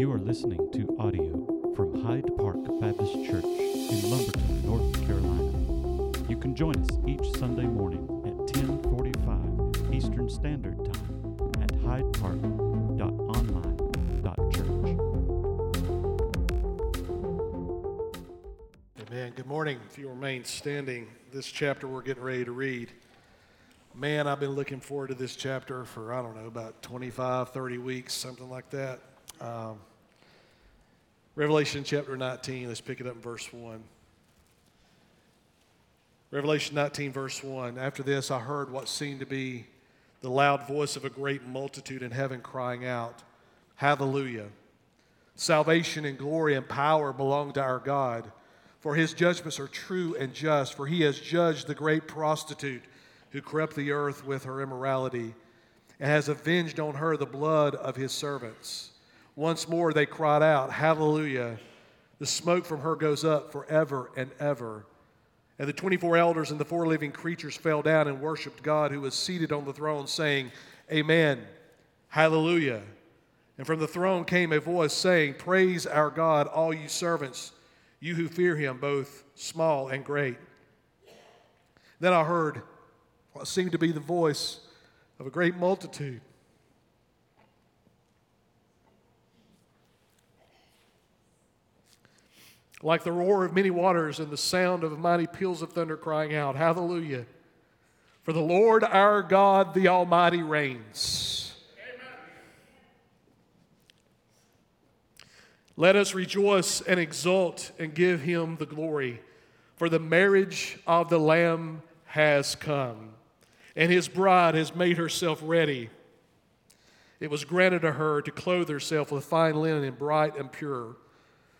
You are listening to audio from Hyde Park Baptist Church in Lumberton, North Carolina. You can join us each Sunday morning at 1045 Eastern Standard Time at hydepark.online.church. Amen. Good morning. If you remain standing, this chapter we're getting ready to read. Man, I've been looking forward to this chapter for, I don't know, about 25, 30 weeks, something like that. Um, Revelation chapter 19, let's pick it up in verse 1. Revelation 19, verse 1. After this, I heard what seemed to be the loud voice of a great multitude in heaven crying out, Hallelujah! Salvation and glory and power belong to our God, for his judgments are true and just, for he has judged the great prostitute who corrupt the earth with her immorality, and has avenged on her the blood of his servants. Once more they cried out, Hallelujah! The smoke from her goes up forever and ever. And the 24 elders and the four living creatures fell down and worshiped God who was seated on the throne, saying, Amen, Hallelujah. And from the throne came a voice saying, Praise our God, all you servants, you who fear him, both small and great. Then I heard what seemed to be the voice of a great multitude. Like the roar of many waters and the sound of mighty peals of thunder crying out, Hallelujah! For the Lord our God, the Almighty, reigns. Let us rejoice and exult and give him the glory, for the marriage of the Lamb has come, and his bride has made herself ready. It was granted to her to clothe herself with fine linen and bright and pure,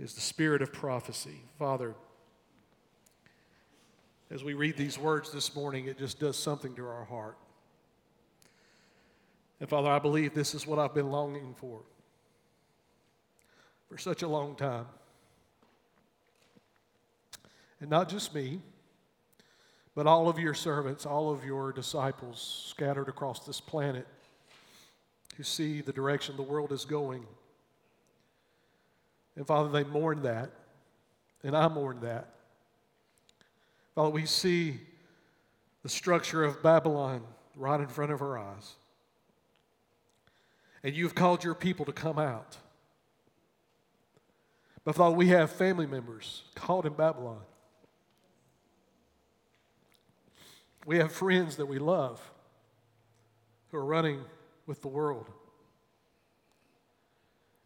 is the spirit of prophecy. Father, as we read these words this morning, it just does something to our heart. And Father, I believe this is what I've been longing for for such a long time. And not just me, but all of your servants, all of your disciples scattered across this planet who see the direction the world is going. And Father, they mourn that, and I mourn that. Father, we see the structure of Babylon right in front of our eyes. And you've called your people to come out. But Father, we have family members caught in Babylon. We have friends that we love who are running with the world.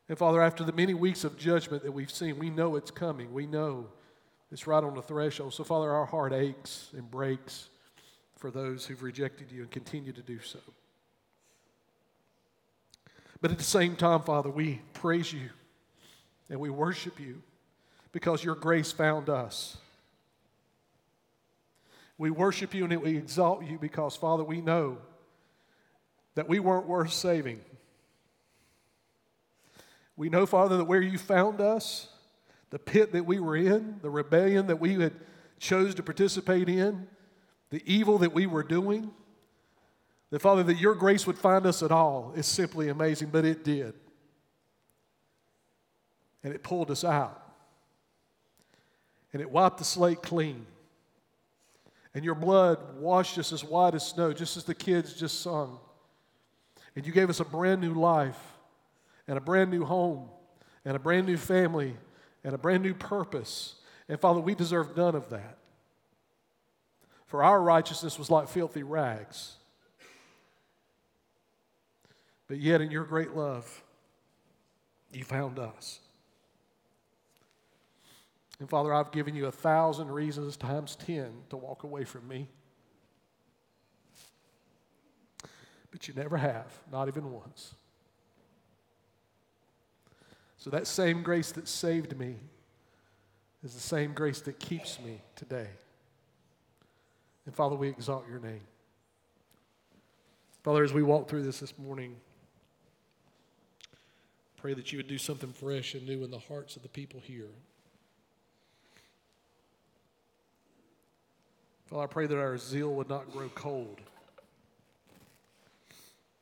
And Father, after the many weeks of judgment that we've seen, we know it's coming. We know it's right on the threshold. So, Father, our heart aches and breaks for those who've rejected you and continue to do so. But at the same time, Father, we praise you and we worship you because your grace found us. We worship you and we exalt you because, Father, we know that we weren't worth saving. We know, Father, that where you found us, the pit that we were in, the rebellion that we had chose to participate in, the evil that we were doing, that, Father, that your grace would find us at all is simply amazing, but it did. And it pulled us out. And it wiped the slate clean. And your blood washed us as white as snow, just as the kids just sung. And you gave us a brand new life and a brand new home and a brand new family and a brand new purpose. And Father, we deserve none of that. For our righteousness was like filthy rags. But yet, in your great love, you found us. And Father, I've given you a thousand reasons times ten to walk away from me. But you never have, not even once. So that same grace that saved me is the same grace that keeps me today. And Father, we exalt your name. Father, as we walk through this this morning, pray that you would do something fresh and new in the hearts of the people here. Father, I pray that our zeal would not grow cold.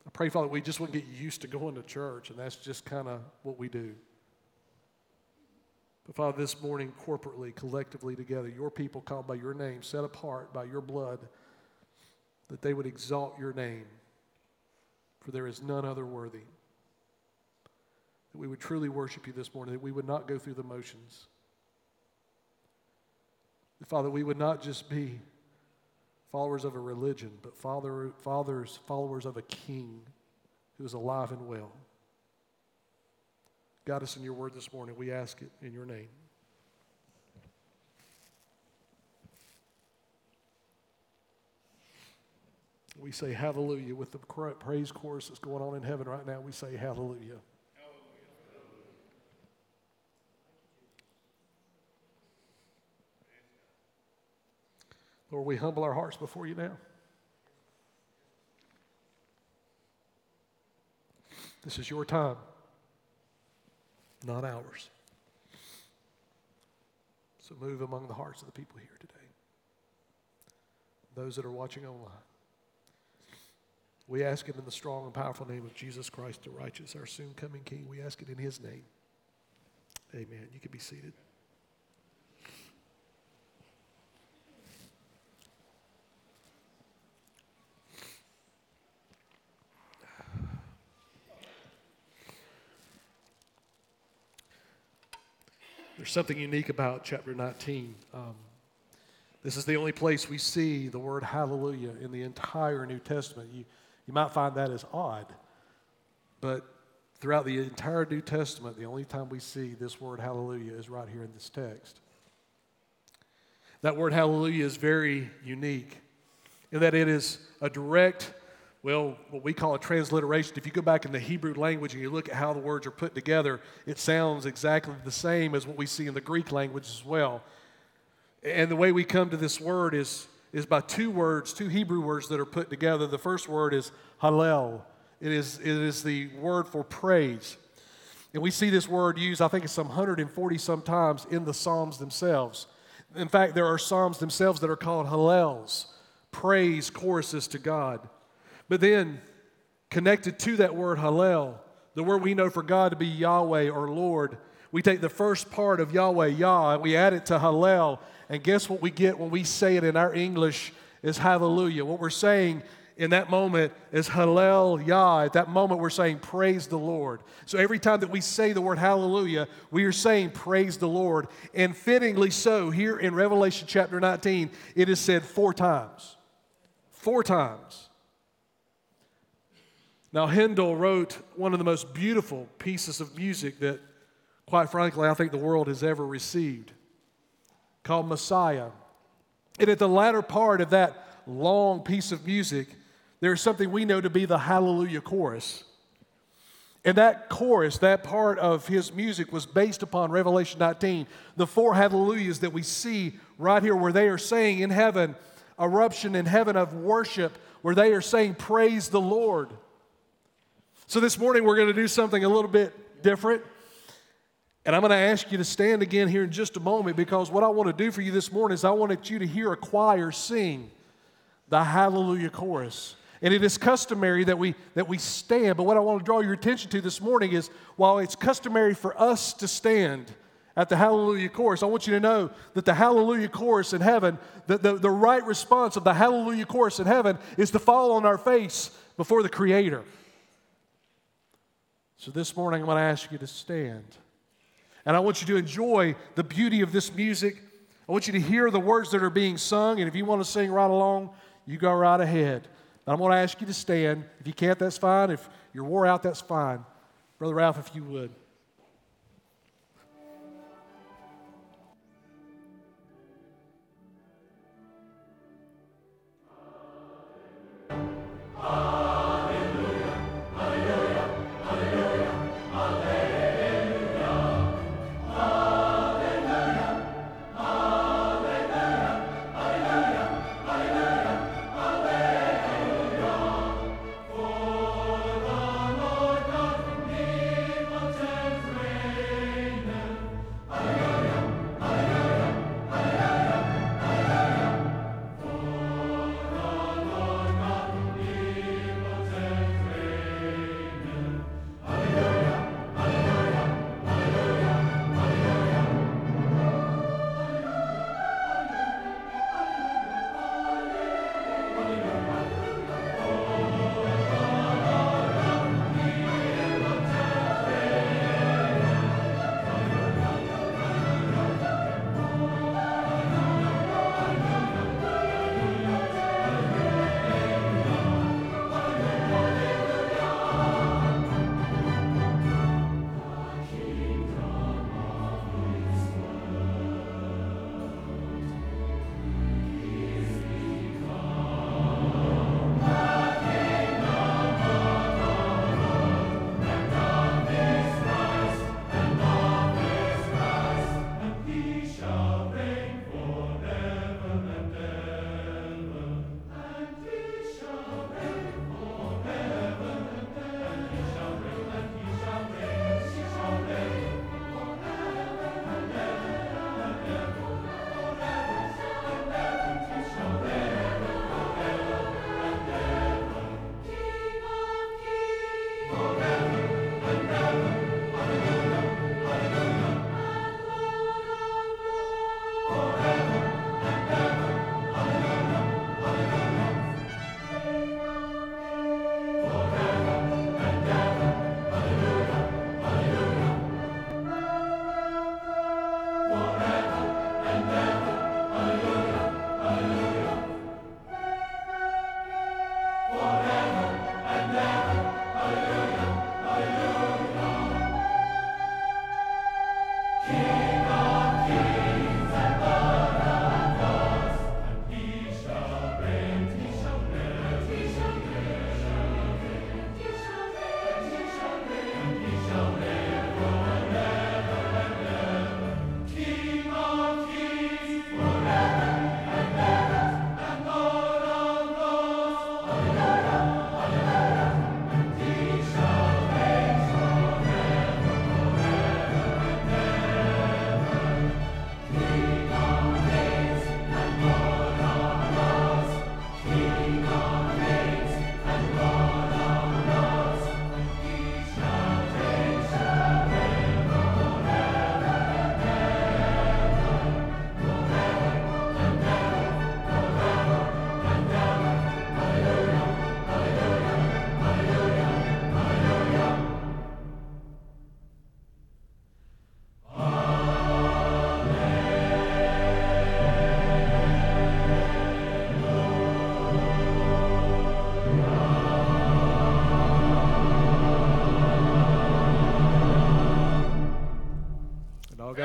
I pray, Father, we just wouldn't get used to going to church, and that's just kind of what we do. But Father, this morning, corporately, collectively together, your people called by your name, set apart by your blood, that they would exalt your name, for there is none other worthy. That we would truly worship you this morning, that we would not go through the motions. That, Father, we would not just be followers of a religion, but father, fathers, followers of a king who is alive and well. God us in your word this morning. We ask it in your name. We say hallelujah with the praise chorus that's going on in heaven right now. We say hallelujah. Lord, we humble our hearts before you now. This is your time not ours. So move among the hearts of the people here today, those that are watching online. We ask it in the strong and powerful name of Jesus Christ, the righteous, our soon coming King. We ask it in his name. Amen. You can be seated. There's something unique about chapter 19. Um, this is the only place we see the word hallelujah in the entire New Testament. You, you might find that as odd, but throughout the entire New Testament, the only time we see this word hallelujah is right here in this text. That word hallelujah is very unique in that it is a direct well, what we call a transliteration, if you go back in the Hebrew language and you look at how the words are put together, it sounds exactly the same as what we see in the Greek language as well. And the way we come to this word is, is by two words, two Hebrew words that are put together. The first word is hallel, it is, it is the word for praise. And we see this word used, I think it's some 140 sometimes in the Psalms themselves. In fact, there are Psalms themselves that are called hallels, praise choruses to God. But then, connected to that word Hallel, the word we know for God to be Yahweh or Lord, we take the first part of Yahweh, Yah, and we add it to Hallel. And guess what we get when we say it in our English is Hallelujah. What we're saying in that moment is Hallel Yah. At that moment, we're saying, Praise the Lord. So every time that we say the word Hallelujah, we are saying, Praise the Lord. And fittingly so, here in Revelation chapter 19, it is said four times. Four times. Now, Handel wrote one of the most beautiful pieces of music that, quite frankly, I think the world has ever received, called Messiah. And at the latter part of that long piece of music, there's something we know to be the Hallelujah chorus. And that chorus, that part of his music, was based upon Revelation 19, the four hallelujahs that we see right here, where they are saying in heaven, eruption in heaven of worship, where they are saying, Praise the Lord. So this morning we're going to do something a little bit different. And I'm going to ask you to stand again here in just a moment because what I want to do for you this morning is I wanted you to hear a choir sing the Hallelujah chorus. And it is customary that we, that we stand, but what I want to draw your attention to this morning is while it's customary for us to stand at the Hallelujah chorus, I want you to know that the Hallelujah chorus in heaven, the, the, the right response of the Hallelujah chorus in heaven is to fall on our face before the Creator. So this morning, I'm going to ask you to stand. And I want you to enjoy the beauty of this music. I want you to hear the words that are being sung. And if you want to sing right along, you go right ahead. I'm going to ask you to stand. If you can't, that's fine. If you're wore out, that's fine. Brother Ralph, if you would. All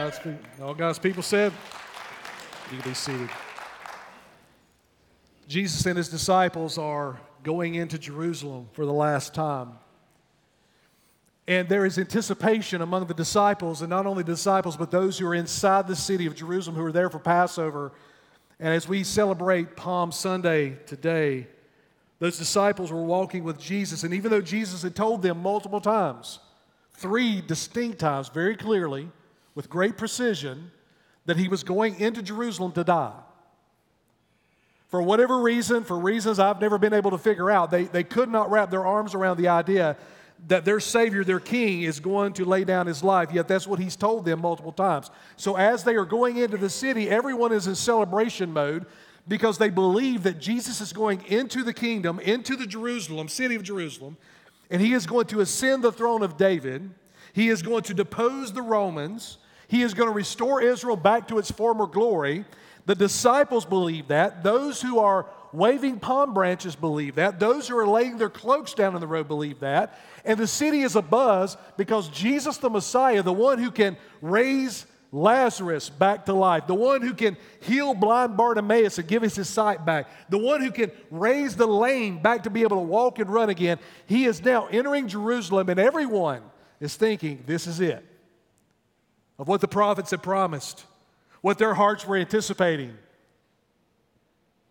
God's, all God's people said, you can be seated. Jesus and his disciples are going into Jerusalem for the last time. And there is anticipation among the disciples, and not only the disciples, but those who are inside the city of Jerusalem who are there for Passover. And as we celebrate Palm Sunday today, those disciples were walking with Jesus. And even though Jesus had told them multiple times, three distinct times, very clearly, with great precision, that he was going into Jerusalem to die. For whatever reason, for reasons I've never been able to figure out, they, they could not wrap their arms around the idea that their Savior, their King, is going to lay down his life, yet that's what he's told them multiple times. So as they are going into the city, everyone is in celebration mode because they believe that Jesus is going into the kingdom, into the Jerusalem, city of Jerusalem, and he is going to ascend the throne of David. He is going to depose the Romans. He is going to restore Israel back to its former glory. The disciples believe that. Those who are waving palm branches believe that. Those who are laying their cloaks down in the road believe that. And the city is abuzz because Jesus, the Messiah, the one who can raise Lazarus back to life, the one who can heal blind Bartimaeus and give us his sight back, the one who can raise the lame back to be able to walk and run again, he is now entering Jerusalem, and everyone is thinking, this is it. Of what the prophets had promised what their hearts were anticipating.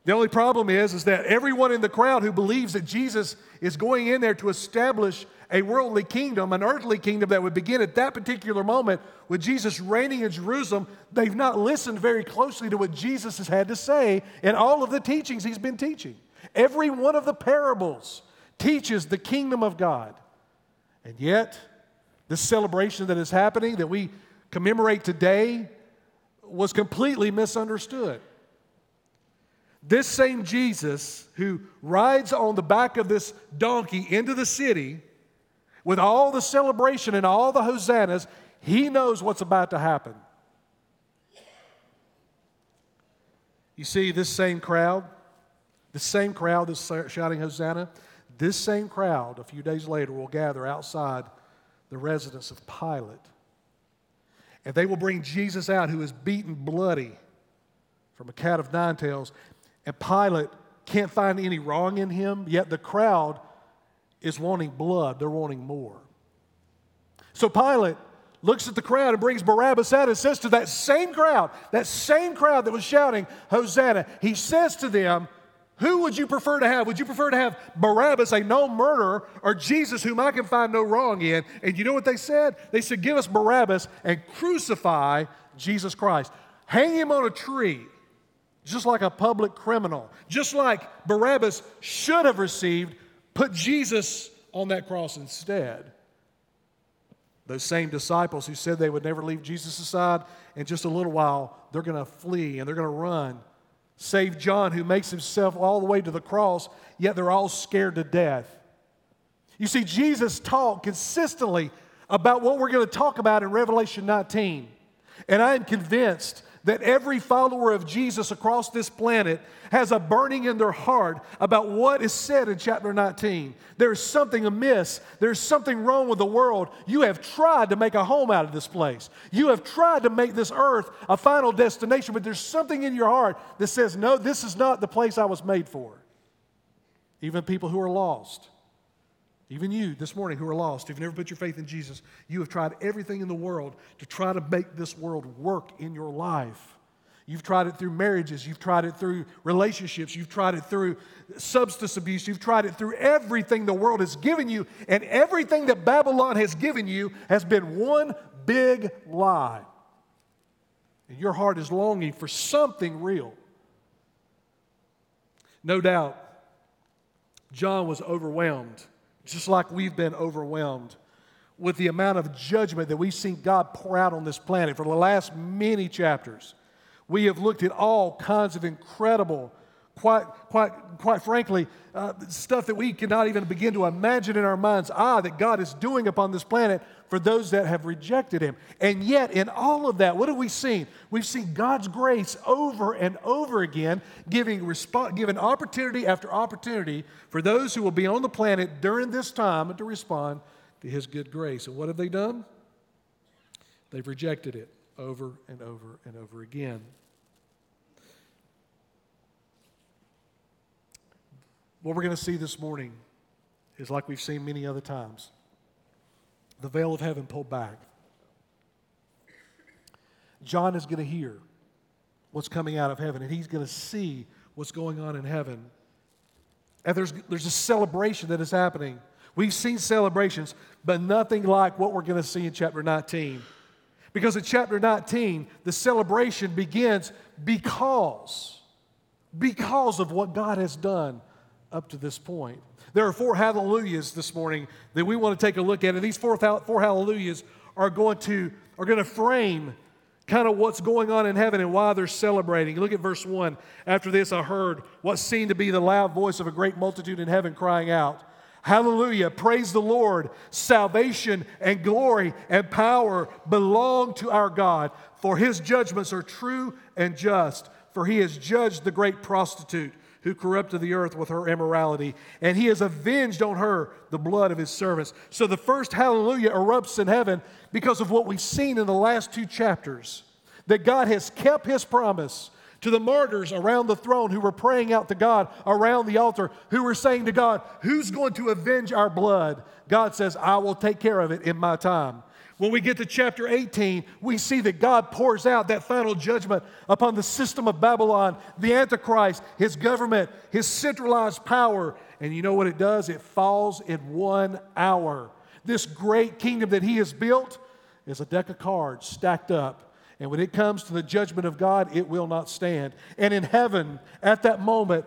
The only problem is, is that everyone in the crowd who believes that Jesus is going in there to establish a worldly kingdom, an earthly kingdom that would begin at that particular moment with Jesus reigning in Jerusalem, they've not listened very closely to what Jesus has had to say in all of the teachings he's been teaching. Every one of the parables teaches the kingdom of God. And yet, this celebration that is happening that we commemorate today was completely misunderstood. This same Jesus who rides on the back of this donkey into the city with all the celebration and all the hosannas, he knows what's about to happen. You see, this same crowd, the same crowd that's shouting Hosanna, this same crowd a few days later will gather outside the residence of Pilate and they will bring Jesus out who is beaten bloody from a cat of nine tails. And Pilate can't find any wrong in him, yet the crowd is wanting blood. They're wanting more. So Pilate looks at the crowd and brings Barabbas out and says to that same crowd, that same crowd that was shouting, Hosanna, he says to them, who would you prefer to have? Would you prefer to have Barabbas, a known murderer, or Jesus, whom I can find no wrong in? And you know what they said? They said, Give us Barabbas and crucify Jesus Christ. Hang him on a tree, just like a public criminal. Just like Barabbas should have received, put Jesus on that cross instead. Those same disciples who said they would never leave Jesus aside, in just a little while, they're going to flee and they're going to run save John, who makes himself all the way to the cross, yet they're all scared to death. You see, Jesus talked consistently about what we're going to talk about in Revelation 19. And I am convinced that every follower of Jesus across this planet has a burning in their heart about what is said in chapter 19. There's something amiss. There's something wrong with the world. You have tried to make a home out of this place. You have tried to make this earth a final destination, but there's something in your heart that says, no, this is not the place I was made for. Even people who are lost. Even you this morning who are lost, you've never put your faith in Jesus, you have tried everything in the world to try to make this world work in your life. You've tried it through marriages, you've tried it through relationships, you've tried it through substance abuse, you've tried it through everything the world has given you, and everything that Babylon has given you has been one big lie. And your heart is longing for something real. No doubt, John was overwhelmed just like we've been overwhelmed with the amount of judgment that we've seen God pour out on this planet for the last many chapters. We have looked at all kinds of incredible, quite, quite, quite frankly, uh, stuff that we cannot even begin to imagine in our mind's eye that God is doing upon this planet for those that have rejected Him. And yet, in all of that, what have we seen? We've seen God's grace over and over again, giving, resp- giving opportunity after opportunity for those who will be on the planet during this time to respond to His good grace. And what have they done? They've rejected it. over and over and over again. What we're going to see this morning is like we've seen many other times the veil of heaven pulled back. John is going to hear what's coming out of heaven, and he's going to see what's going on in heaven. And there's, there's a celebration that is happening. We've seen celebrations, but nothing like what we're going to see in chapter 19. Because in chapter 19, the celebration begins because, because of what God has done up to this point. There are four hallelujahs this morning that we want to take a look at, and these four, four hallelujahs are going to, are going to frame kind of what's going on in heaven and why they're celebrating. Look at verse 1. After this, I heard what seemed to be the loud voice of a great multitude in heaven crying out, Hallelujah, praise the Lord. Salvation and glory and power belong to our God, for his judgments are true and just, for he has judged the great prostitute who corrupted the earth with her immorality, and he has avenged on her the blood of his servants. So the first hallelujah erupts in heaven because of what we've seen in the last two chapters that God has kept his promise to the martyrs around the throne who were praying out to God around the altar, who were saying to God, Who's going to avenge our blood? God says, I will take care of it in my time. When we get to chapter 18, we see that God pours out that final judgment upon the system of Babylon, the Antichrist, his government, his centralized power. And you know what it does? It falls in one hour. This great kingdom that he has built is a deck of cards stacked up. And when it comes to the judgment of God, it will not stand. And in heaven, at that moment,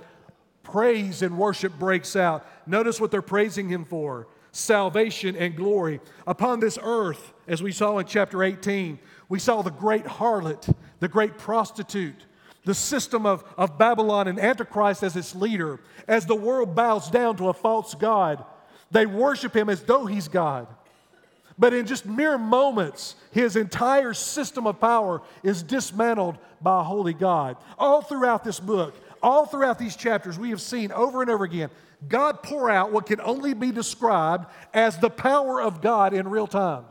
praise and worship breaks out. Notice what they're praising him for salvation and glory. Upon this earth, as we saw in chapter 18, we saw the great harlot, the great prostitute, the system of, of Babylon and Antichrist as its leader. As the world bows down to a false God, they worship him as though he's God. But in just mere moments, his entire system of power is dismantled by a holy God. All throughout this book, all throughout these chapters, we have seen over and over again God pour out what can only be described as the power of God in real time.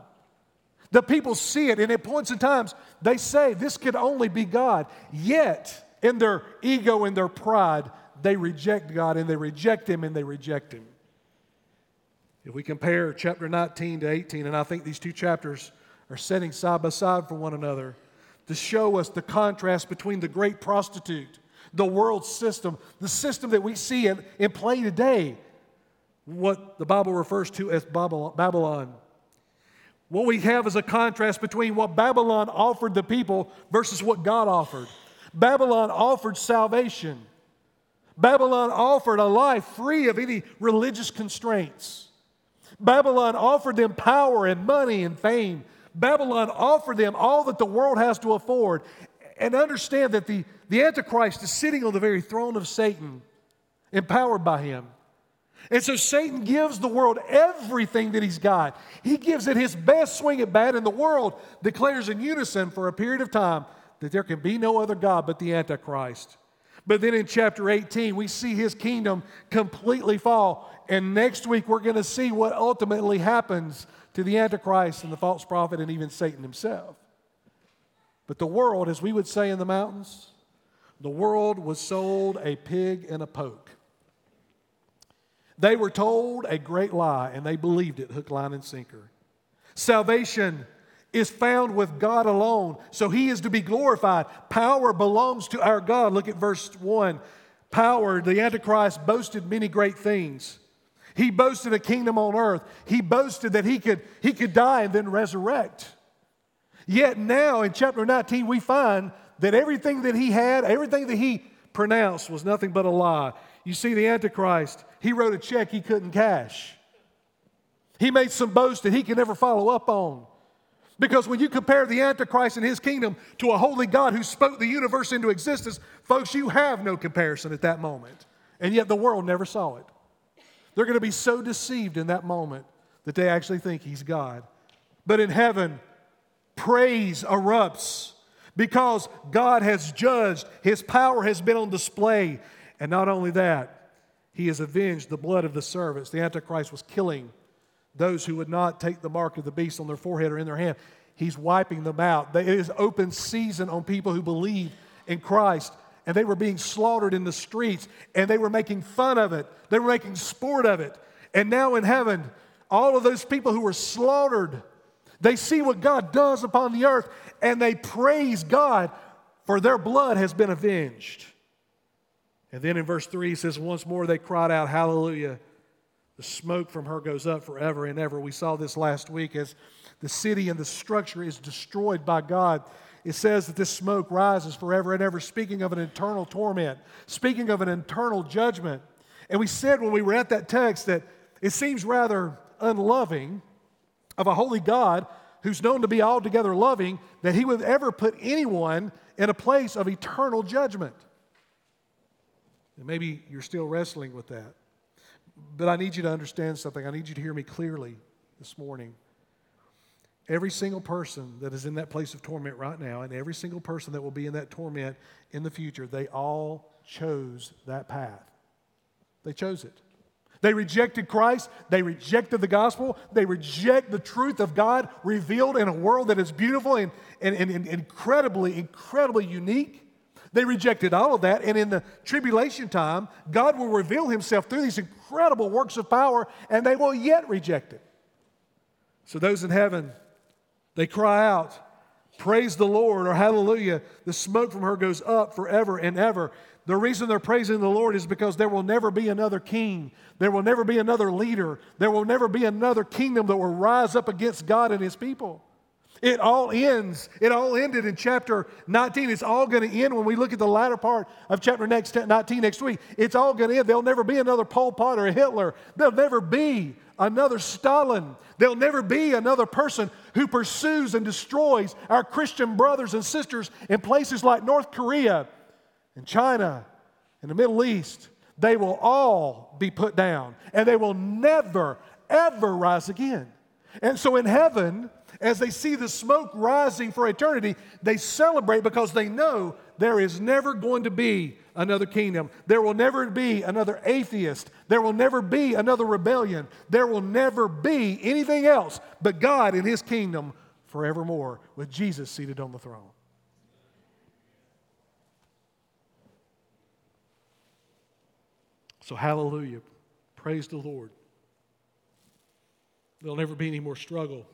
The people see it, and at points in times, they say, This could only be God. Yet, in their ego and their pride, they reject God and they reject Him and they reject Him. If we compare chapter 19 to 18, and I think these two chapters are setting side by side for one another to show us the contrast between the great prostitute the world system, the system that we see in, in play today, what the Bible refers to as Babylon. What we have is a contrast between what Babylon offered the people versus what God offered. Babylon offered salvation. Babylon offered a life free of any religious constraints. Babylon offered them power and money and fame. Babylon offered them all that the world has to afford. And understand that the, the Antichrist is sitting on the very throne of Satan, empowered by him. And so Satan gives the world everything that he's got. He gives it his best swing at bat, and the world declares in unison for a period of time that there can be no other God but the Antichrist. But then in chapter 18, we see his kingdom completely fall. And next week, we're going to see what ultimately happens to the Antichrist and the false prophet and even Satan himself. But the world, as we would say in the mountains, the world was sold a pig and a poke. They were told a great lie and they believed it hook, line, and sinker. Salvation is found with God alone, so He is to be glorified. Power belongs to our God. Look at verse 1. Power, the Antichrist boasted many great things. He boasted a kingdom on earth. He boasted that he could, he could die and then resurrect. Yet now in chapter 19, we find that everything that he had, everything that he pronounced was nothing but a lie. You see, the Antichrist, he wrote a check he couldn't cash. He made some boast that he could never follow up on. Because when you compare the Antichrist and his kingdom to a holy God who spoke the universe into existence, folks, you have no comparison at that moment. And yet the world never saw it. They're going to be so deceived in that moment that they actually think he's God. But in heaven, praise erupts because God has judged, His power has been on display. And not only that, He has avenged the blood of the servants. The Antichrist was killing those who would not take the mark of the beast on their forehead or in their hand. He's wiping them out. It is open season on people who believe in Christ. And they were being slaughtered in the streets and they were making fun of it. They were making sport of it. And now in heaven, all of those people who were slaughtered, they see what God does upon the earth and they praise God for their blood has been avenged. And then in verse 3, he says, Once more they cried out, Hallelujah. The smoke from her goes up forever and ever. We saw this last week as the city and the structure is destroyed by God. It says that this smoke rises forever and ever, speaking of an eternal torment, speaking of an eternal judgment. And we said when we were at that text that it seems rather unloving of a holy God who's known to be altogether loving that he would ever put anyone in a place of eternal judgment. And maybe you're still wrestling with that. But I need you to understand something. I need you to hear me clearly this morning. Every single person that is in that place of torment right now, and every single person that will be in that torment in the future, they all chose that path. They chose it. They rejected Christ. They rejected the gospel. They reject the truth of God revealed in a world that is beautiful and, and, and, incredibly, incredibly unique. They rejected all of that. And in the tribulation time, God will reveal himself through these incredible works of power, and they will yet reject it. So those in heaven, they cry out, Praise the Lord, or Hallelujah. The smoke from her goes up forever and ever. The reason they're praising the Lord is because there will never be another king. There will never be another leader. There will never be another kingdom that will rise up against God and his people. It all ends. It all ended in chapter 19. It's all going to end when we look at the latter part of chapter next, 19 next week. It's all going to end. There'll never be another Pol Pot or a Hitler. There'll never be another Stalin. There'll never be another person who pursues and destroys our Christian brothers and sisters in places like North Korea and China and the Middle East. They will all be put down and they will never, ever rise again. And so in heaven, as they see the smoke rising for eternity, they celebrate because they know there is never going to be another kingdom. There will never be another atheist. There will never be another rebellion. There will never be anything else but God in His kingdom forevermore with Jesus seated on the throne. So, hallelujah. Praise the Lord. There'll never be any more struggle.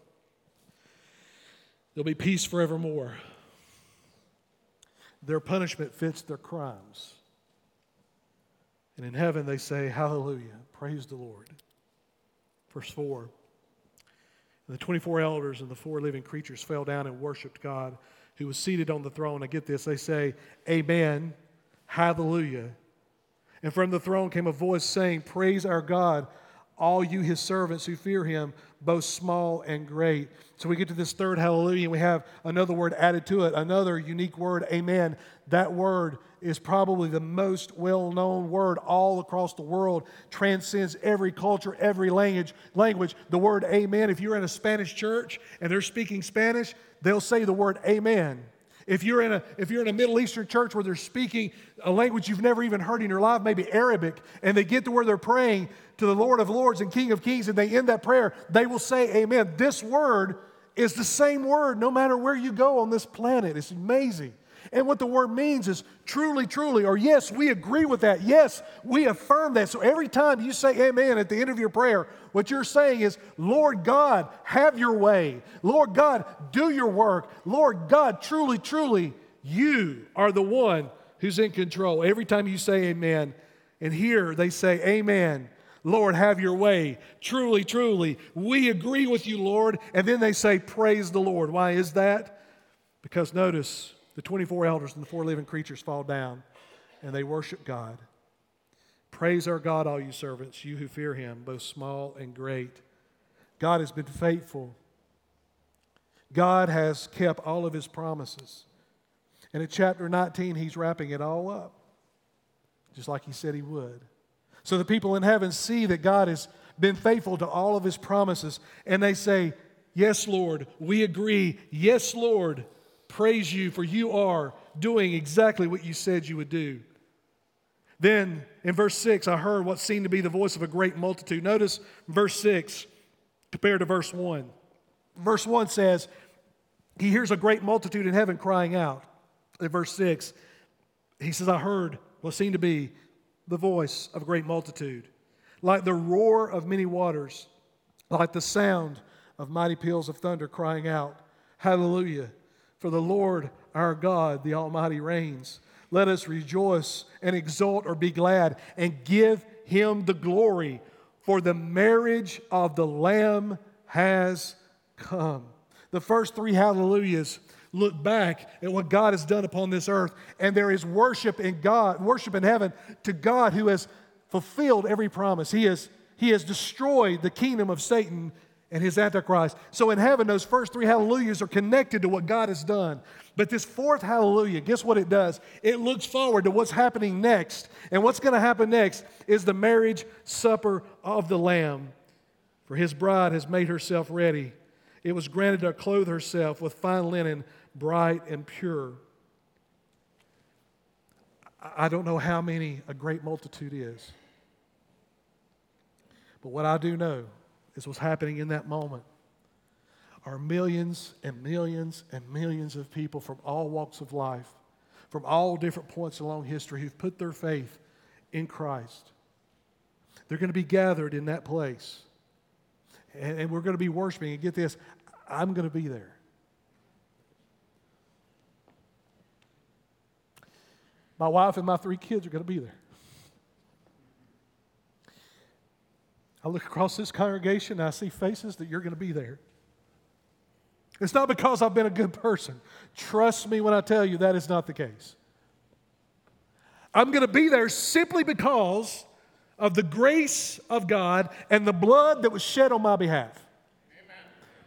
There'll be peace forevermore. Their punishment fits their crimes. And in heaven they say, Hallelujah, praise the Lord. Verse 4 And the 24 elders and the four living creatures fell down and worshiped God who was seated on the throne. I get this, they say, Amen, Hallelujah. And from the throne came a voice saying, Praise our God all you his servants who fear him, both small and great. So we get to this third hallelujah, and we have another word added to it, another unique word, amen. That word is probably the most well known word all across the world, transcends every culture, every language. language. The word amen, if you're in a Spanish church and they're speaking Spanish, they'll say the word amen. If you're, in a, if you're in a Middle Eastern church where they're speaking a language you've never even heard in your life, maybe Arabic, and they get to where they're praying to the Lord of Lords and King of Kings, and they end that prayer, they will say, Amen. This word is the same word no matter where you go on this planet. It's amazing. And what the word means is truly, truly, or yes, we agree with that. Yes, we affirm that. So every time you say amen at the end of your prayer, what you're saying is, Lord God, have your way. Lord God, do your work. Lord God, truly, truly, you are the one who's in control. Every time you say amen, and here they say, Amen. Lord, have your way. Truly, truly, we agree with you, Lord. And then they say, Praise the Lord. Why is that? Because notice, the 24 elders and the four living creatures fall down and they worship God. Praise our God, all you servants, you who fear him, both small and great. God has been faithful. God has kept all of his promises. And in chapter 19, he's wrapping it all up, just like he said he would. So the people in heaven see that God has been faithful to all of his promises, and they say, Yes, Lord, we agree. Yes, Lord, praise you, for you are doing exactly what you said you would do. Then in verse 6, I heard what seemed to be the voice of a great multitude. Notice verse 6 compared to verse 1. Verse 1 says, he hears a great multitude in heaven crying out. In verse 6, he says, I heard what seemed to be the voice of a great multitude, like the roar of many waters, like the sound of mighty peals of thunder crying out, Hallelujah! For the Lord our God, the Almighty, reigns. Let us rejoice and exult or be glad and give him the glory, for the marriage of the Lamb has come. The first three hallelujahs look back at what God has done upon this earth, and there is worship in God, worship in heaven to God who has fulfilled every promise. He has, he has destroyed the kingdom of Satan and his Antichrist. So in heaven, those first three hallelujahs are connected to what God has done. But this fourth hallelujah, guess what it does? It looks forward to what's happening next. And what's going to happen next is the marriage supper of the Lamb. For his bride has made herself ready. It was granted to clothe herself with fine linen, bright and pure. I don't know how many a great multitude is. But what I do know is what's happening in that moment are millions and millions and millions of people from all walks of life, from all different points along history who've put their faith in Christ. They're going to be gathered in that place. And, and we're going to be worshiping. And get this, I'm going to be there. My wife and my three kids are going to be there. I look across this congregation and I see faces that you're going to be there. It's not because I've been a good person. Trust me when I tell you that is not the case. I'm going to be there simply because of the grace of God and the blood that was shed on my behalf.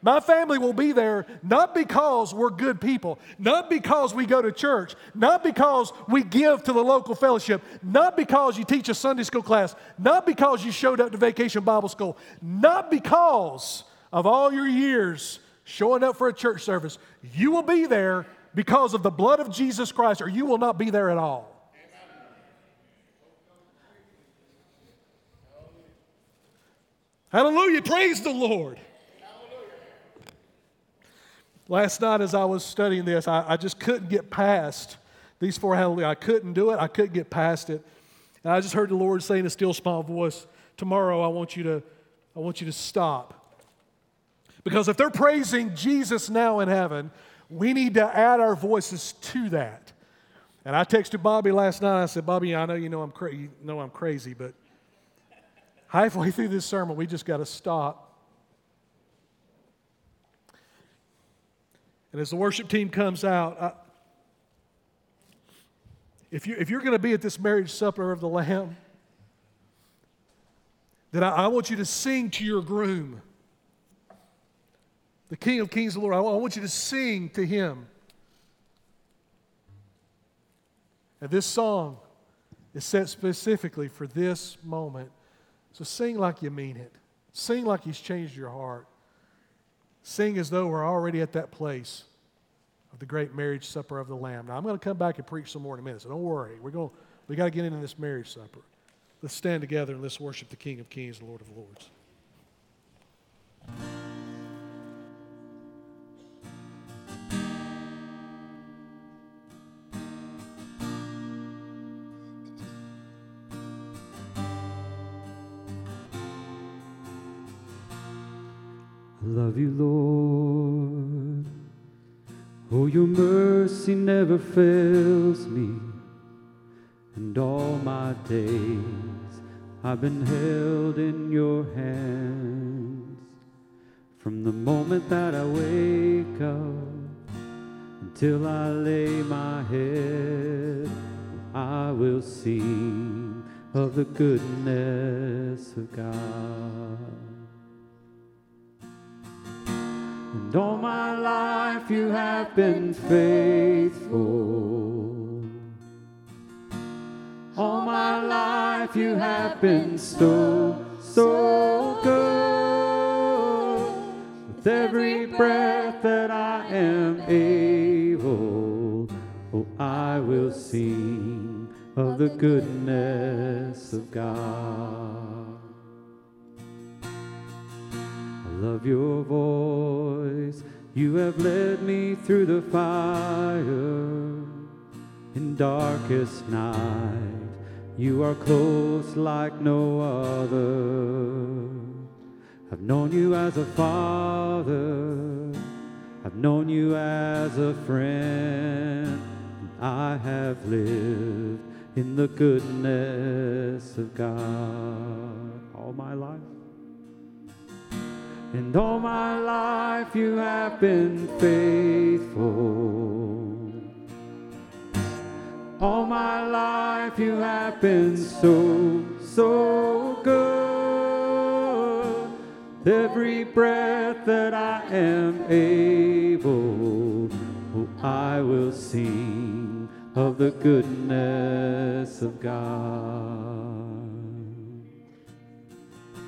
My family will be there not because we're good people, not because we go to church, not because we give to the local fellowship, not because you teach a Sunday school class, not because you showed up to vacation Bible school, not because of all your years showing up for a church service. You will be there because of the blood of Jesus Christ, or you will not be there at all. Hallelujah. Praise the Lord. Last night, as I was studying this, I, I just couldn't get past these four hallelujah. I couldn't do it. I couldn't get past it. And I just heard the Lord say in a still small voice, tomorrow I want you to, I want you to stop. Because if they're praising Jesus now in heaven, we need to add our voices to that. And I texted Bobby last night. I said, Bobby, I know you know I'm, cra- you know I'm crazy, but halfway through this sermon, we just got to stop And as the worship team comes out, I, if, you, if you're going to be at this marriage supper of the Lamb, then I, I want you to sing to your groom, the King of Kings, the Lord. I want you to sing to him. And this song is set specifically for this moment. So sing like you mean it. Sing like He's changed your heart. Sing as though we're already at that place of the great marriage supper of the Lamb. Now, I'm going to come back and preach some more in a minute, so don't worry. We're going, we got to get into this marriage supper. Let's stand together and let's worship the King of Kings and Lord of Lords. Love you, Lord. Oh, your mercy never fails me, and all my days I've been held in your hands. From the moment that I wake up until I lay my head, I will sing of the goodness of God. And all my life you have been faithful. All my life you have been so, so good. With every breath that I am able, oh, I will sing of the goodness of God. Love your voice. You have led me through the fire in darkest night. You are close like no other. I've known you as a father. I've known you as a friend. I have lived in the goodness of God all my life. And all my life you have been faithful. All my life you have been so, so good. Every breath that I am able, oh, I will sing of the goodness of God.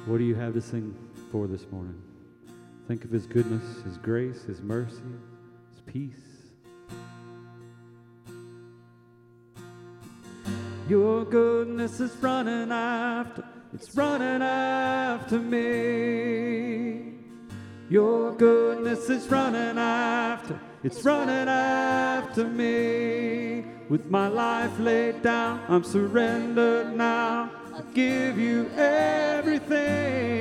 What do you have to sing for this morning? Think of His goodness, His grace, His mercy, His peace. Your goodness is running after, it's running after me. Your goodness is running after, it's running after me. With my life laid down, I'm surrendered now. I give you everything.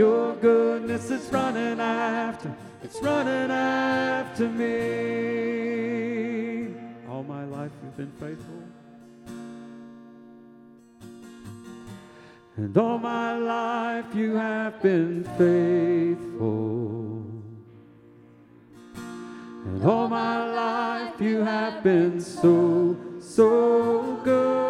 Your goodness is running after, it's running after me. All my life you've been faithful. And all my life you have been faithful. And all my life you have been so, so good.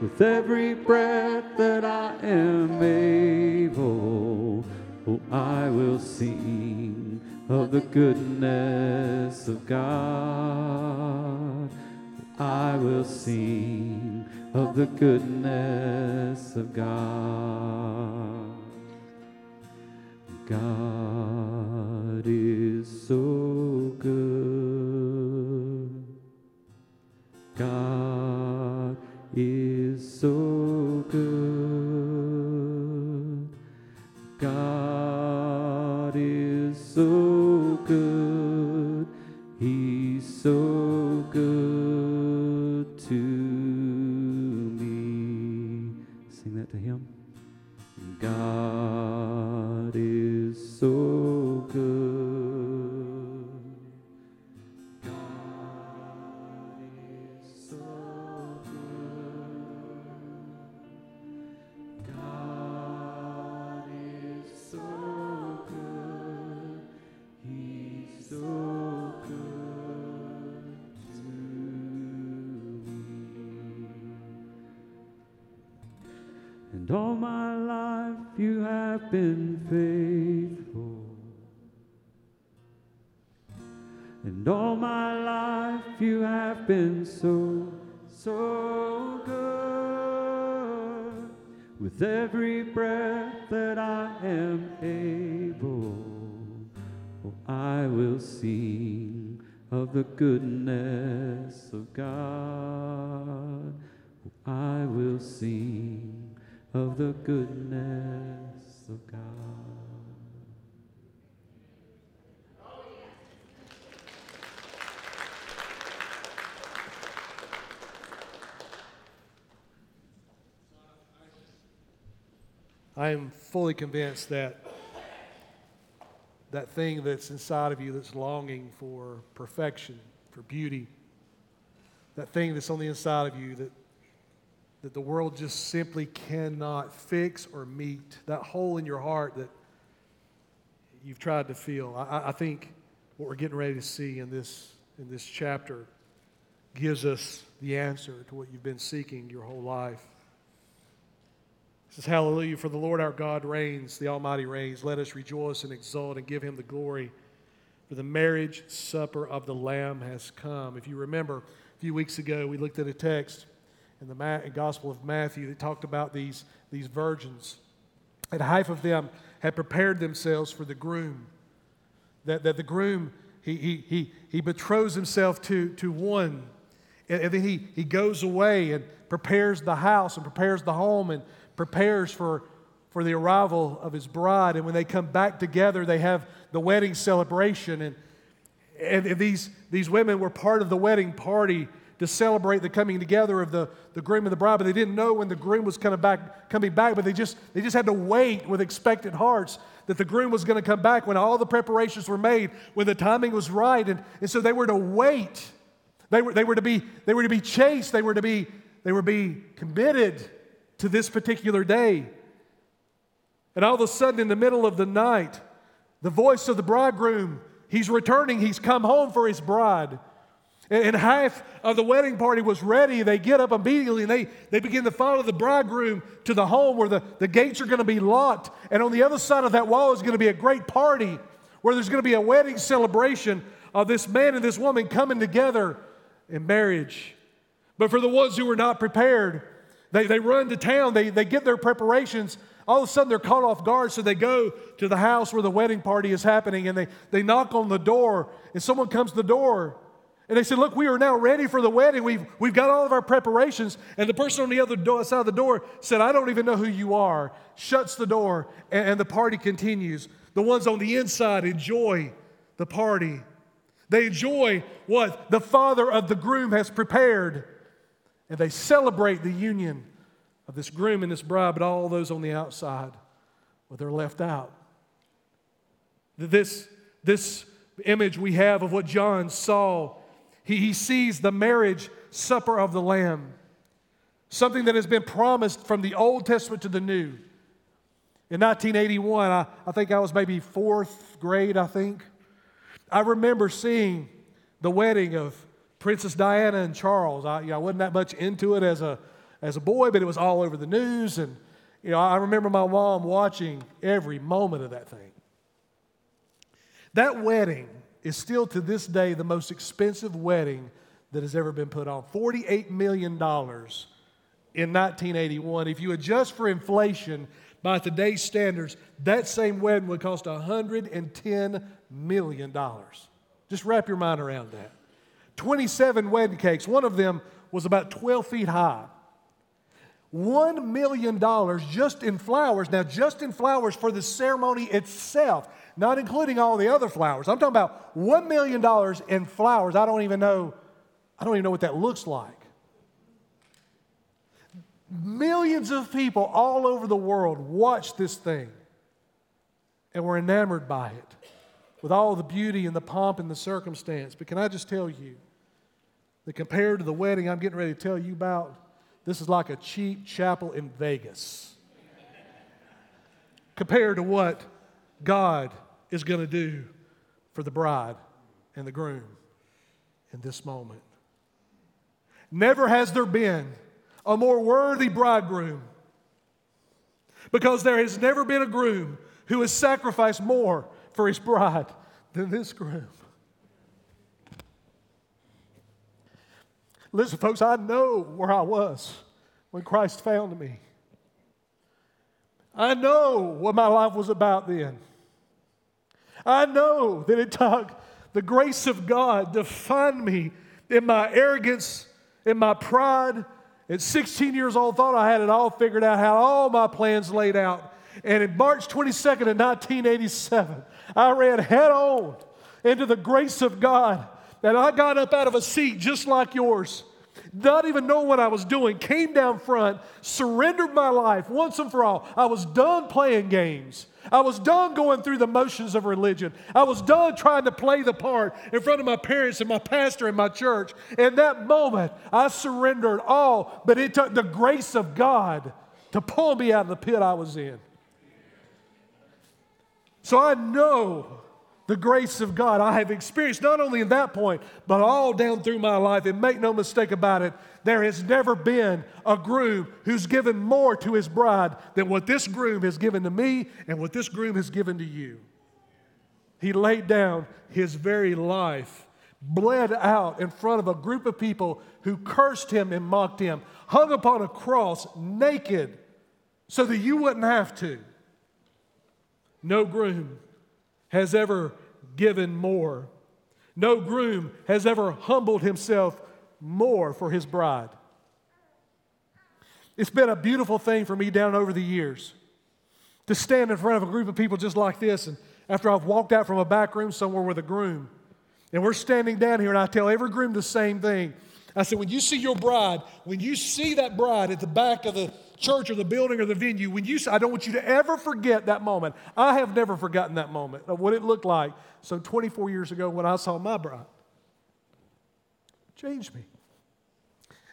With every breath that I am able, oh, I will sing of the goodness of God. I will sing of the goodness of God. God is so I am fully convinced that that thing that's inside of you that's longing for perfection, for beauty, that thing that's on the inside of you that, that the world just simply cannot fix or meet, that hole in your heart that you've tried to fill. I, I think what we're getting ready to see in this, in this chapter gives us the answer to what you've been seeking your whole life. Says, Hallelujah, for the Lord our God reigns, the Almighty reigns. Let us rejoice and exult and give him the glory. For the marriage supper of the Lamb has come. If you remember, a few weeks ago, we looked at a text in the Gospel of Matthew that talked about these, these virgins. And half of them had prepared themselves for the groom. That, that the groom, he, he, he, he betroths himself to, to one. And, and then he, he goes away and prepares the house and prepares the home and prepares for, for the arrival of his bride. And when they come back together, they have the wedding celebration. And, and, and these, these women were part of the wedding party to celebrate the coming together of the, the groom and the bride, but they didn't know when the groom was coming back, coming back, but they just, they just had to wait with expectant hearts that the groom was going to come back when all the preparations were made, when the timing was right. And, and so they were to wait. They were, they were to be, they were to be chaste. They were to be, they were to be committed to this particular day. And all of a sudden, in the middle of the night, the voice of the bridegroom, he's returning, he's come home for his bride. And half of the wedding party was ready. They get up immediately and they, they begin to follow the bridegroom to the home where the, the gates are going to be locked. And on the other side of that wall is going to be a great party where there's going to be a wedding celebration of this man and this woman coming together in marriage. But for the ones who were not prepared, they, they run to town, they, they get their preparations. All of a sudden, they're caught off guard, so they go to the house where the wedding party is happening and they, they knock on the door, and someone comes to the door. And they said, Look, we are now ready for the wedding. We've, we've got all of our preparations. And the person on the other side of the door said, I don't even know who you are. Shuts the door, and, and the party continues. The ones on the inside enjoy the party. They enjoy what the father of the groom has prepared. And they celebrate the union of this groom and this bride, but all those on the outside, well, they're left out. This, this image we have of what John saw, he, he sees the marriage supper of the Lamb, something that has been promised from the Old Testament to the New. In 1981, I, I think I was maybe fourth grade, I think. I remember seeing the wedding of Princess Diana and Charles. I, you know, I wasn't that much into it as a, as a boy, but it was all over the news. And you know, I remember my mom watching every moment of that thing. That wedding is still to this day the most expensive wedding that has ever been put on $48 million in 1981. If you adjust for inflation by today's standards, that same wedding would cost $110 million. Just wrap your mind around that. 27 wedding cakes. One of them was about 12 feet high. $1 million just in flowers. Now, just in flowers for the ceremony itself, not including all the other flowers. I'm talking about $1 million in flowers. I don't even know, I don't even know what that looks like. Millions of people all over the world watched this thing and were enamored by it with all the beauty and the pomp and the circumstance. But can I just tell you, that compared to the wedding I'm getting ready to tell you about, this is like a cheap chapel in Vegas. compared to what God is going to do for the bride and the groom in this moment. Never has there been a more worthy bridegroom because there has never been a groom who has sacrificed more for his bride than this groom. Listen, folks, I know where I was when Christ found me. I know what my life was about then. I know that it took the grace of God to find me in my arrogance, in my pride. At 16 years old, thought I had it all figured out, had all my plans laid out. And in March 22nd of 1987, I ran head on into the grace of God and I got up out of a seat just like yours. not even knowing what I was doing, came down front, surrendered my life once and for all. I was done playing games. I was done going through the motions of religion. I was done trying to play the part in front of my parents and my pastor and my church. In that moment, I surrendered all, but it took the grace of God to pull me out of the pit I was in. So I know the grace of God I have experienced not only in that point, but all down through my life. And make no mistake about it, there has never been a groom who's given more to his bride than what this groom has given to me and what this groom has given to you. He laid down his very life, bled out in front of a group of people who cursed him and mocked him, hung upon a cross naked so that you wouldn't have to. No groom has ever given more. No groom has ever humbled himself more for his bride. It's been a beautiful thing for me down over the years to stand in front of a group of people just like this. And after I've walked out from a back room somewhere with a groom, and we're standing down here, and I tell every groom the same thing. I said, when you see your bride, when you see that bride at the back of the church or the building or the venue, when you, say I don't want you to ever forget that moment. I have never forgotten that moment of what it looked like. So 24 years ago when I saw my bride, changed me.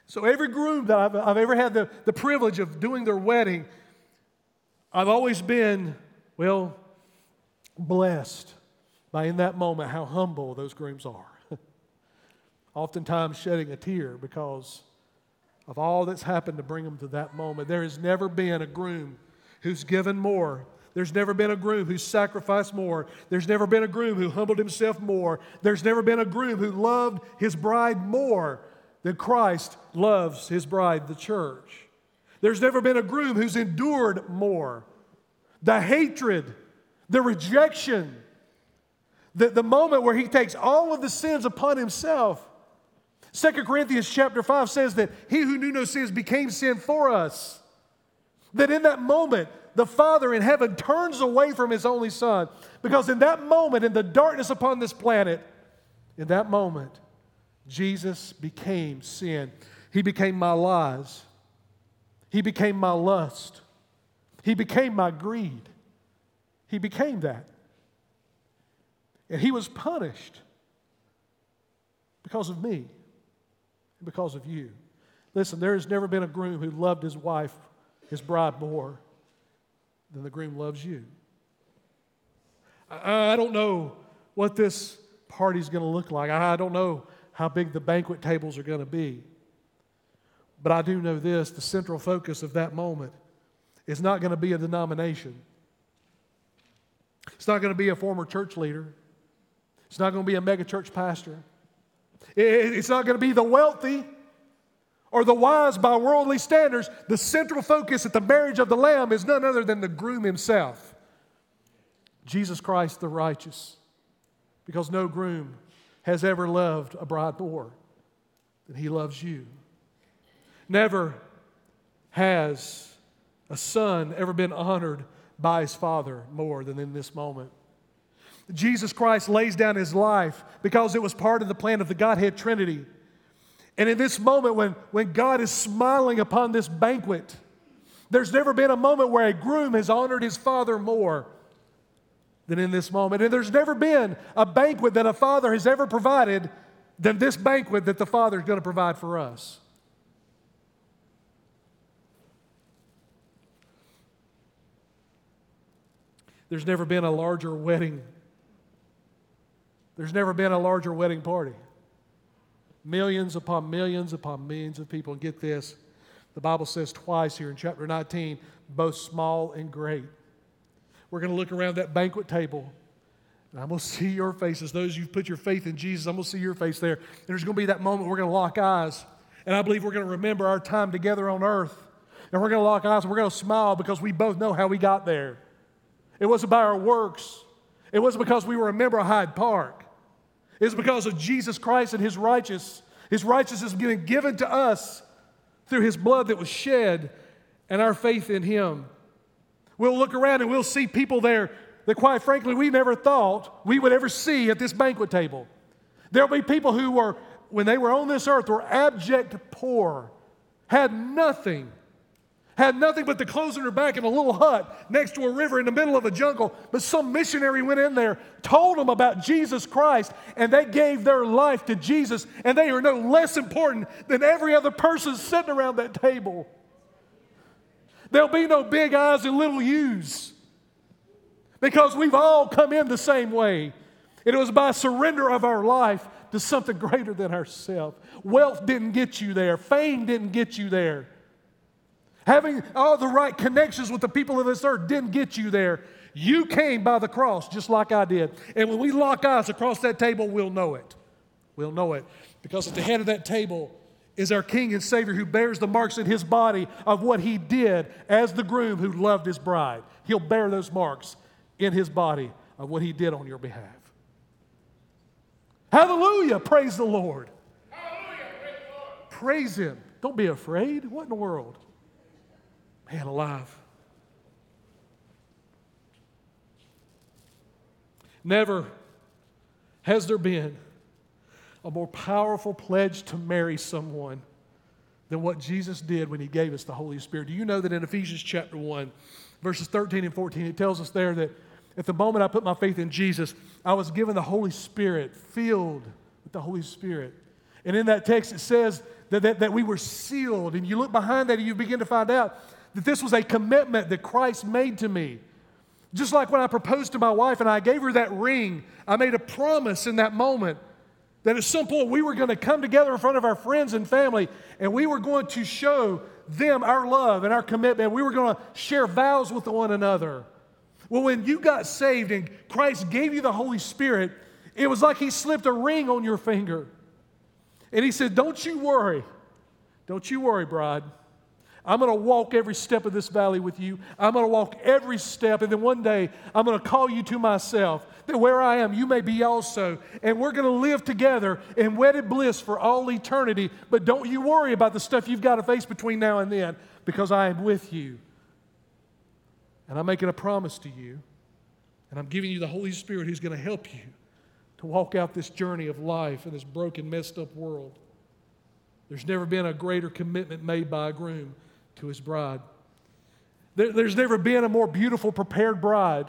So every groom that I've, I've ever had the, the privilege of doing their wedding, I've always been, well, blessed by in that moment how humble those grooms are. Oftentimes shedding a tear because of all that's happened to bring them to that moment. There has never been a groom who's given more. There's never been a groom who's sacrificed more. There's never been a groom who humbled himself more. There's never been a groom who loved his bride more than Christ loves his bride, the church. There's never been a groom who's endured more. The hatred, the rejection, the, the moment where he takes all of the sins upon himself Second Corinthians chapter 5 says that he who knew no sins became sin for us. That in that moment, the Father in heaven turns away from his only Son. Because in that moment, in the darkness upon this planet, in that moment, Jesus became sin. He became my lies. He became my lust. He became my greed. He became that. And he was punished because of me because of you. Listen, there has never been a groom who loved his wife, his bride, more than the groom loves you. I, I don't know what this party's going to look like. I don't know how big the banquet tables are going to be. But I do know this the central focus of that moment is not going to be a denomination. It's not going to be a former church leader. It's not going to be a megachurch pastor. It's not going to be the wealthy or the wise by worldly standards. The central focus at the marriage of the Lamb is none other than the groom himself Jesus Christ the righteous. Because no groom has ever loved a bride more than he loves you. Never has a son ever been honored by his father more than in this moment. Jesus Christ lays down his life because it was part of the plan of the Godhead Trinity. And in this moment, when, when God is smiling upon this banquet, there's never been a moment where a groom has honored his father more than in this moment. And there's never been a banquet that a father has ever provided than this banquet that the father is going to provide for us. There's never been a larger wedding there's never been a larger wedding party. Millions upon millions upon millions of people. And get this the Bible says twice here in chapter 19, both small and great. We're going to look around that banquet table. And I'm going to see your faces. Those you've put your faith in Jesus, I'm going to see your face there. And there's going to be that moment we're going to lock eyes. And I believe we're going to remember our time together on earth. And we're going to lock eyes and we're going to smile because we both know how we got there. It wasn't by our works, it wasn't because we were a member of Hyde Park. It's because of Jesus Christ and his righteousness. His righteousness being given to us through his blood that was shed and our faith in him. We'll look around and we'll see people there that, quite frankly, we never thought we would ever see at this banquet table. There'll be people who were, when they were on this earth, were abject poor, had nothing had nothing but the clothes on her back in a little hut next to a river in the middle of a jungle. But some missionary went in there, told them about Jesus Christ, and they gave their life to Jesus, and they are no less important than every other person sitting around that table. There'll be no big eyes and little U's because we've all come in the same way. It was by surrender of our life to something greater than ourselves. Wealth didn't get you there, fame didn't get you there. Having all the right connections with the people of this earth didn't get you there. You came by the cross just like I did. And when we lock eyes across that table, we'll know it. We'll know it. Because at the head of that table is our King and Savior who bears the marks in his body of what he did as the groom who loved his bride. He'll bear those marks in his body of what he did on your behalf. Hallelujah! Praise the Lord. Hallelujah! Praise, the Lord. praise him. Don't be afraid. What in the world? Man alive. Never has there been a more powerful pledge to marry someone than what Jesus did when he gave us the Holy Spirit. Do you know that in Ephesians chapter 1, verses 13 and 14, it tells us there that at the moment I put my faith in Jesus, I was given the Holy Spirit, filled with the Holy Spirit. And in that text, it says that, that, that we were sealed. And you look behind that and you begin to find out that this was a commitment that Christ made to me. Just like when I proposed to my wife and I gave her that ring, I made a promise in that moment that at some point we were going to come together in front of our friends and family and we were going to show them our love and our commitment. We were going to share vows with one another. Well, when you got saved and Christ gave you the Holy Spirit, it was like He slipped a ring on your finger. And He said, Don't you worry. Don't you worry, bride. I'm going to walk every step of this valley with you. I'm going to walk every step. And then one day, I'm going to call you to myself that where I am, you may be also. And we're going to live together in wedded bliss for all eternity. But don't you worry about the stuff you've got to face between now and then because I am with you. And I'm making a promise to you. And I'm giving you the Holy Spirit who's going to help you to walk out this journey of life in this broken, messed up world. There's never been a greater commitment made by a groom to his bride. There, there's never been a more beautiful, prepared bride.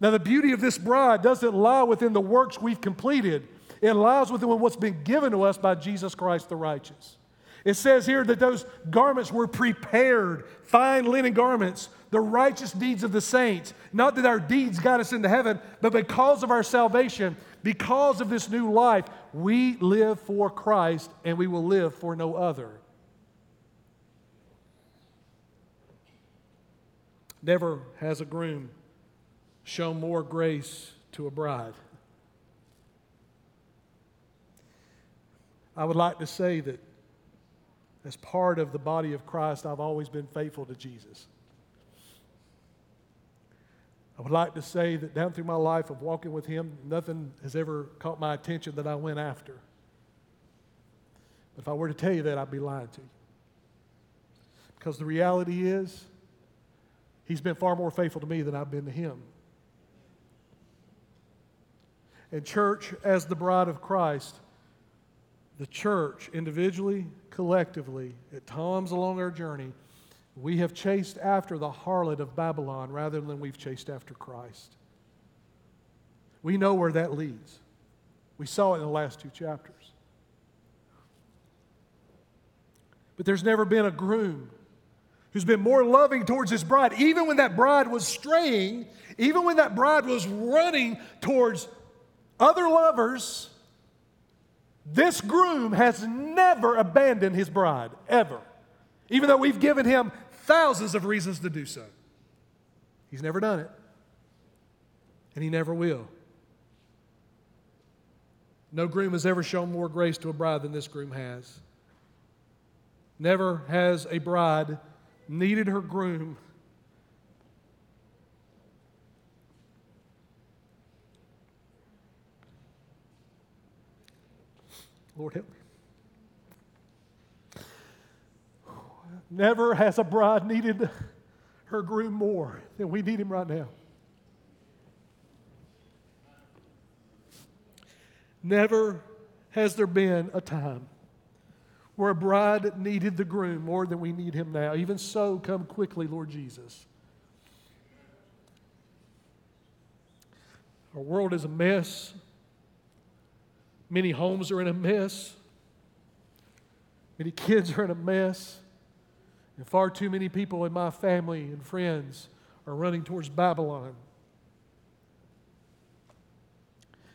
Now, the beauty of this bride doesn't lie within the works we've completed, it lies within what's been given to us by Jesus Christ the righteous. It says here that those garments were prepared, fine linen garments, the righteous deeds of the saints. Not that our deeds got us into heaven, but because of our salvation, because of this new life, we live for Christ and we will live for no other. Never has a groom shown more grace to a bride. I would like to say that as part of the body of Christ, I've always been faithful to Jesus. I would like to say that down through my life of walking with Him, nothing has ever caught my attention that I went after. But if I were to tell you that, I'd be lying to you. Because the reality is, He's been far more faithful to me than I've been to him. And, church, as the bride of Christ, the church, individually, collectively, at times along our journey, we have chased after the harlot of Babylon rather than we've chased after Christ. We know where that leads. We saw it in the last two chapters. But there's never been a groom who's been more loving towards his bride, even when that bride was straying, even when that bride was running towards other lovers, this groom has never abandoned his bride, ever. Even though we've given him thousands of reasons to do so. He's never done it. And he never will. No groom has ever shown more grace to a bride than this groom has. Never has a bride needed her groom. Lord help me. Never has a bride needed her groom more than we need him right now. Never has there been a time where a bride needed the groom more than we need him now? Even so, come quickly, Lord Jesus. Our world is a mess. Many homes are in a mess. Many kids are in a mess. And far too many people in my family and friends are running towards Babylon.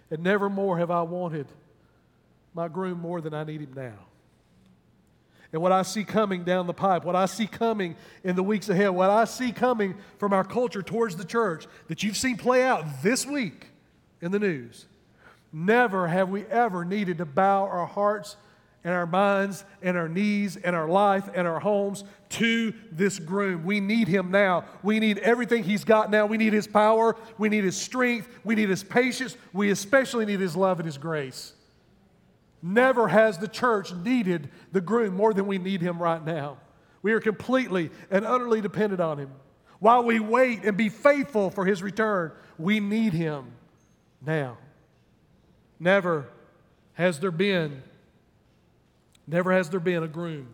And never more have I wanted my groom more than I need him now. And what I see coming down the pipe, what I see coming in the weeks ahead, what I see coming from our culture towards the church that you've seen play out this week in the news, never have we ever needed to bow our hearts and our minds and our knees and our life and our homes to this groom. We need him now. We need everything he's got now. We need his power. We need his strength. We need his patience. We especially need his love and his grace. Never has the church needed the groom more than we need him right now. We are completely and utterly dependent on him. While we wait and be faithful for his return, we need him now. Never has there been Never has there been a groom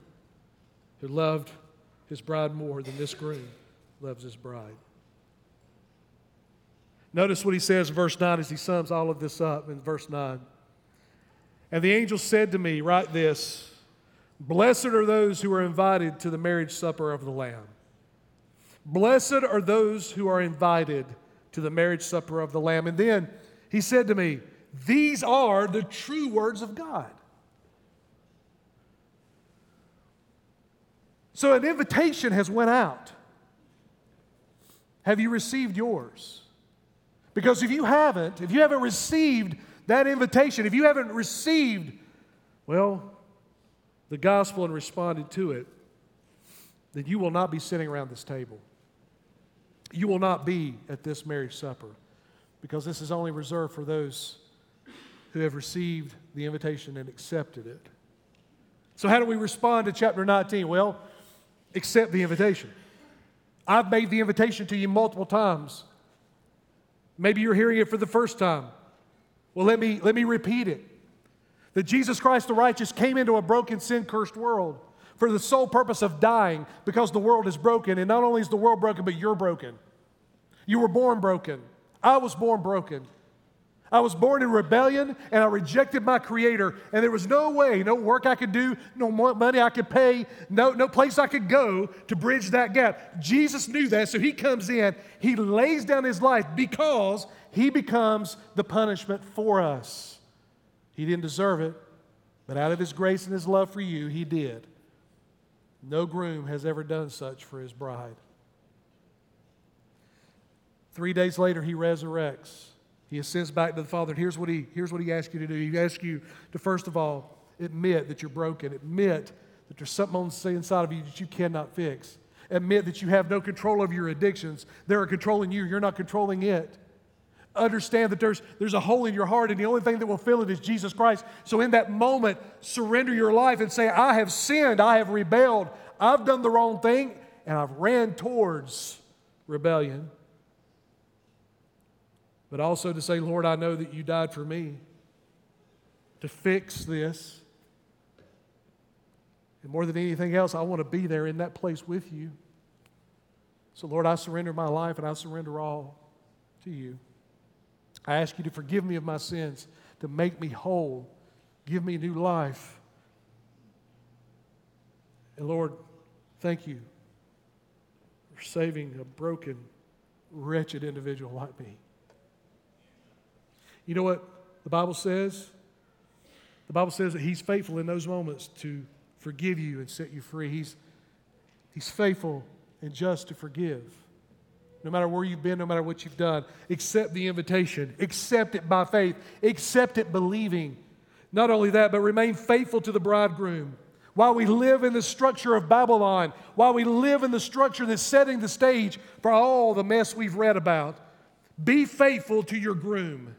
who loved his bride more than this groom loves his bride. Notice what he says in verse 9 as he sums all of this up in verse 9. And the angel said to me, Write this Blessed are those who are invited to the marriage supper of the Lamb. Blessed are those who are invited to the marriage supper of the Lamb. And then he said to me, These are the true words of God. So an invitation has went out. Have you received yours? Because if you haven't, if you haven't received that invitation, if you haven't received, well, the gospel and responded to it, then you will not be sitting around this table. You will not be at this marriage supper because this is only reserved for those who have received the invitation and accepted it. So, how do we respond to chapter 19? Well, accept the invitation. I've made the invitation to you multiple times. Maybe you're hearing it for the first time. Well, let me, let me repeat it. That Jesus Christ the righteous came into a broken, sin cursed world for the sole purpose of dying because the world is broken. And not only is the world broken, but you're broken. You were born broken. I was born broken. I was born in rebellion and I rejected my Creator, and there was no way, no work I could do, no money I could pay, no, no place I could go to bridge that gap. Jesus knew that, so He comes in, He lays down His life because He becomes the punishment for us. He didn't deserve it, but out of His grace and His love for you, He did. No groom has ever done such for his bride. Three days later, he resurrects. He ascends back to the Father, and here's what he, here's what he asks you to do. He asks you to, first of all, admit that you're broken. Admit that there's something on the inside of you that you cannot fix. Admit that you have no control over your addictions. They're controlling you, you're not controlling it. Understand that there's, there's a hole in your heart, and the only thing that will fill it is Jesus Christ. So, in that moment, surrender your life and say, I have sinned, I have rebelled, I've done the wrong thing, and I've ran towards rebellion but also to say, Lord, I know that you died for me to fix this. And more than anything else, I want to be there in that place with you. So, Lord, I surrender my life and I surrender all to you. I ask you to forgive me of my sins, to make me whole, give me new life. And Lord, thank you for saving a broken, wretched individual like me. You know what the Bible says? The Bible says that He's faithful in those moments to forgive you and set you free. He's, he's faithful and just to forgive. No matter where you've been, no matter what you've done, accept the invitation, accept it by faith, accept it believing. Not only that, but remain faithful to the bridegroom. While we live in the structure of Babylon, while we live in the structure that's setting the stage for all the mess we've read about, be faithful to your groom.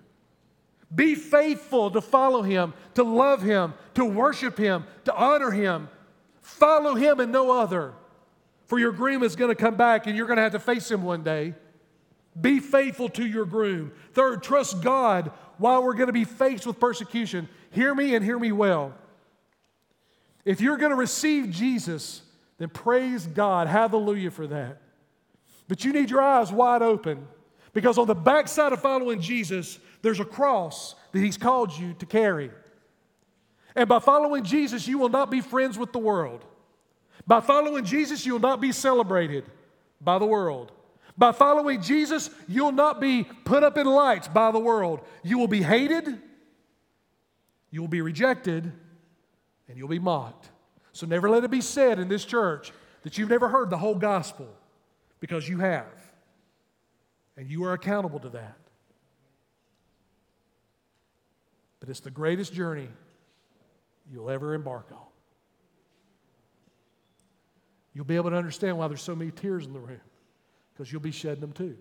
Be faithful to follow him, to love him, to worship him, to honor him. Follow him and no other. For your groom is going to come back and you're going to have to face him one day. Be faithful to your groom. Third, trust God while we're going to be faced with persecution, hear me and hear me well. If you're going to receive Jesus, then praise God. Hallelujah for that. But you need your eyes wide open because on the backside of following Jesus, there's a cross that He's called you to carry. And by following Jesus, you will not be friends with the world. By following Jesus, you will not be celebrated by the world. By following Jesus, you'll not be put up in lights by the world. You will be hated, you will be rejected, and you'll be mocked. So never let it be said in this church that you've never heard the whole gospel because you have. And you are accountable to that. But it's the greatest journey you'll ever embark on. You'll be able to understand why there's so many tears in the room because you'll be shedding them too.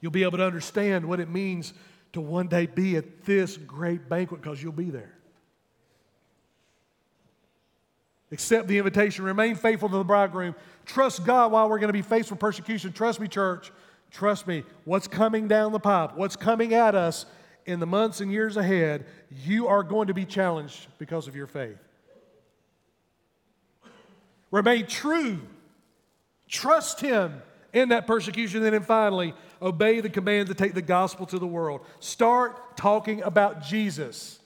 You'll be able to understand what it means to one day be at this great banquet because you'll be there. Accept the invitation. Remain faithful to the bridegroom. Trust God while we're going to be faced with persecution. Trust me, church. Trust me. What's coming down the pipe, what's coming at us in the months and years ahead, you are going to be challenged because of your faith. Remain true. Trust Him in that persecution. And then finally, obey the command to take the gospel to the world. Start talking about Jesus.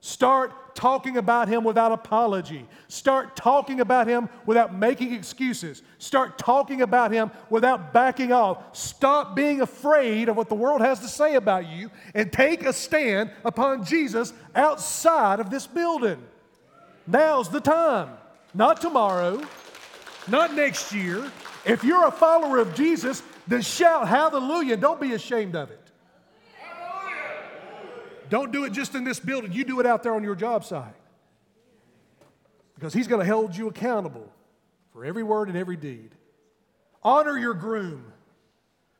Start talking about him without apology. Start talking about him without making excuses. Start talking about him without backing off. Stop being afraid of what the world has to say about you and take a stand upon Jesus outside of this building. Now's the time, not tomorrow, not next year. If you're a follower of Jesus, then shout hallelujah. Don't be ashamed of it. Don't do it just in this building. You do it out there on your job site. Because he's going to hold you accountable for every word and every deed. Honor your groom,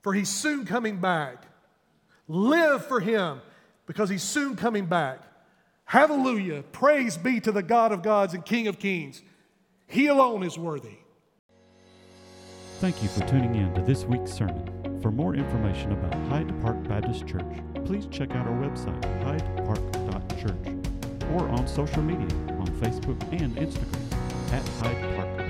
for he's soon coming back. Live for him, because he's soon coming back. Hallelujah. Praise be to the God of gods and King of kings. He alone is worthy. Thank you for tuning in to this week's sermon. For more information about Hyde Park Baptist Church, please check out our website, hydepark.church, or on social media on Facebook and Instagram at Hyde Park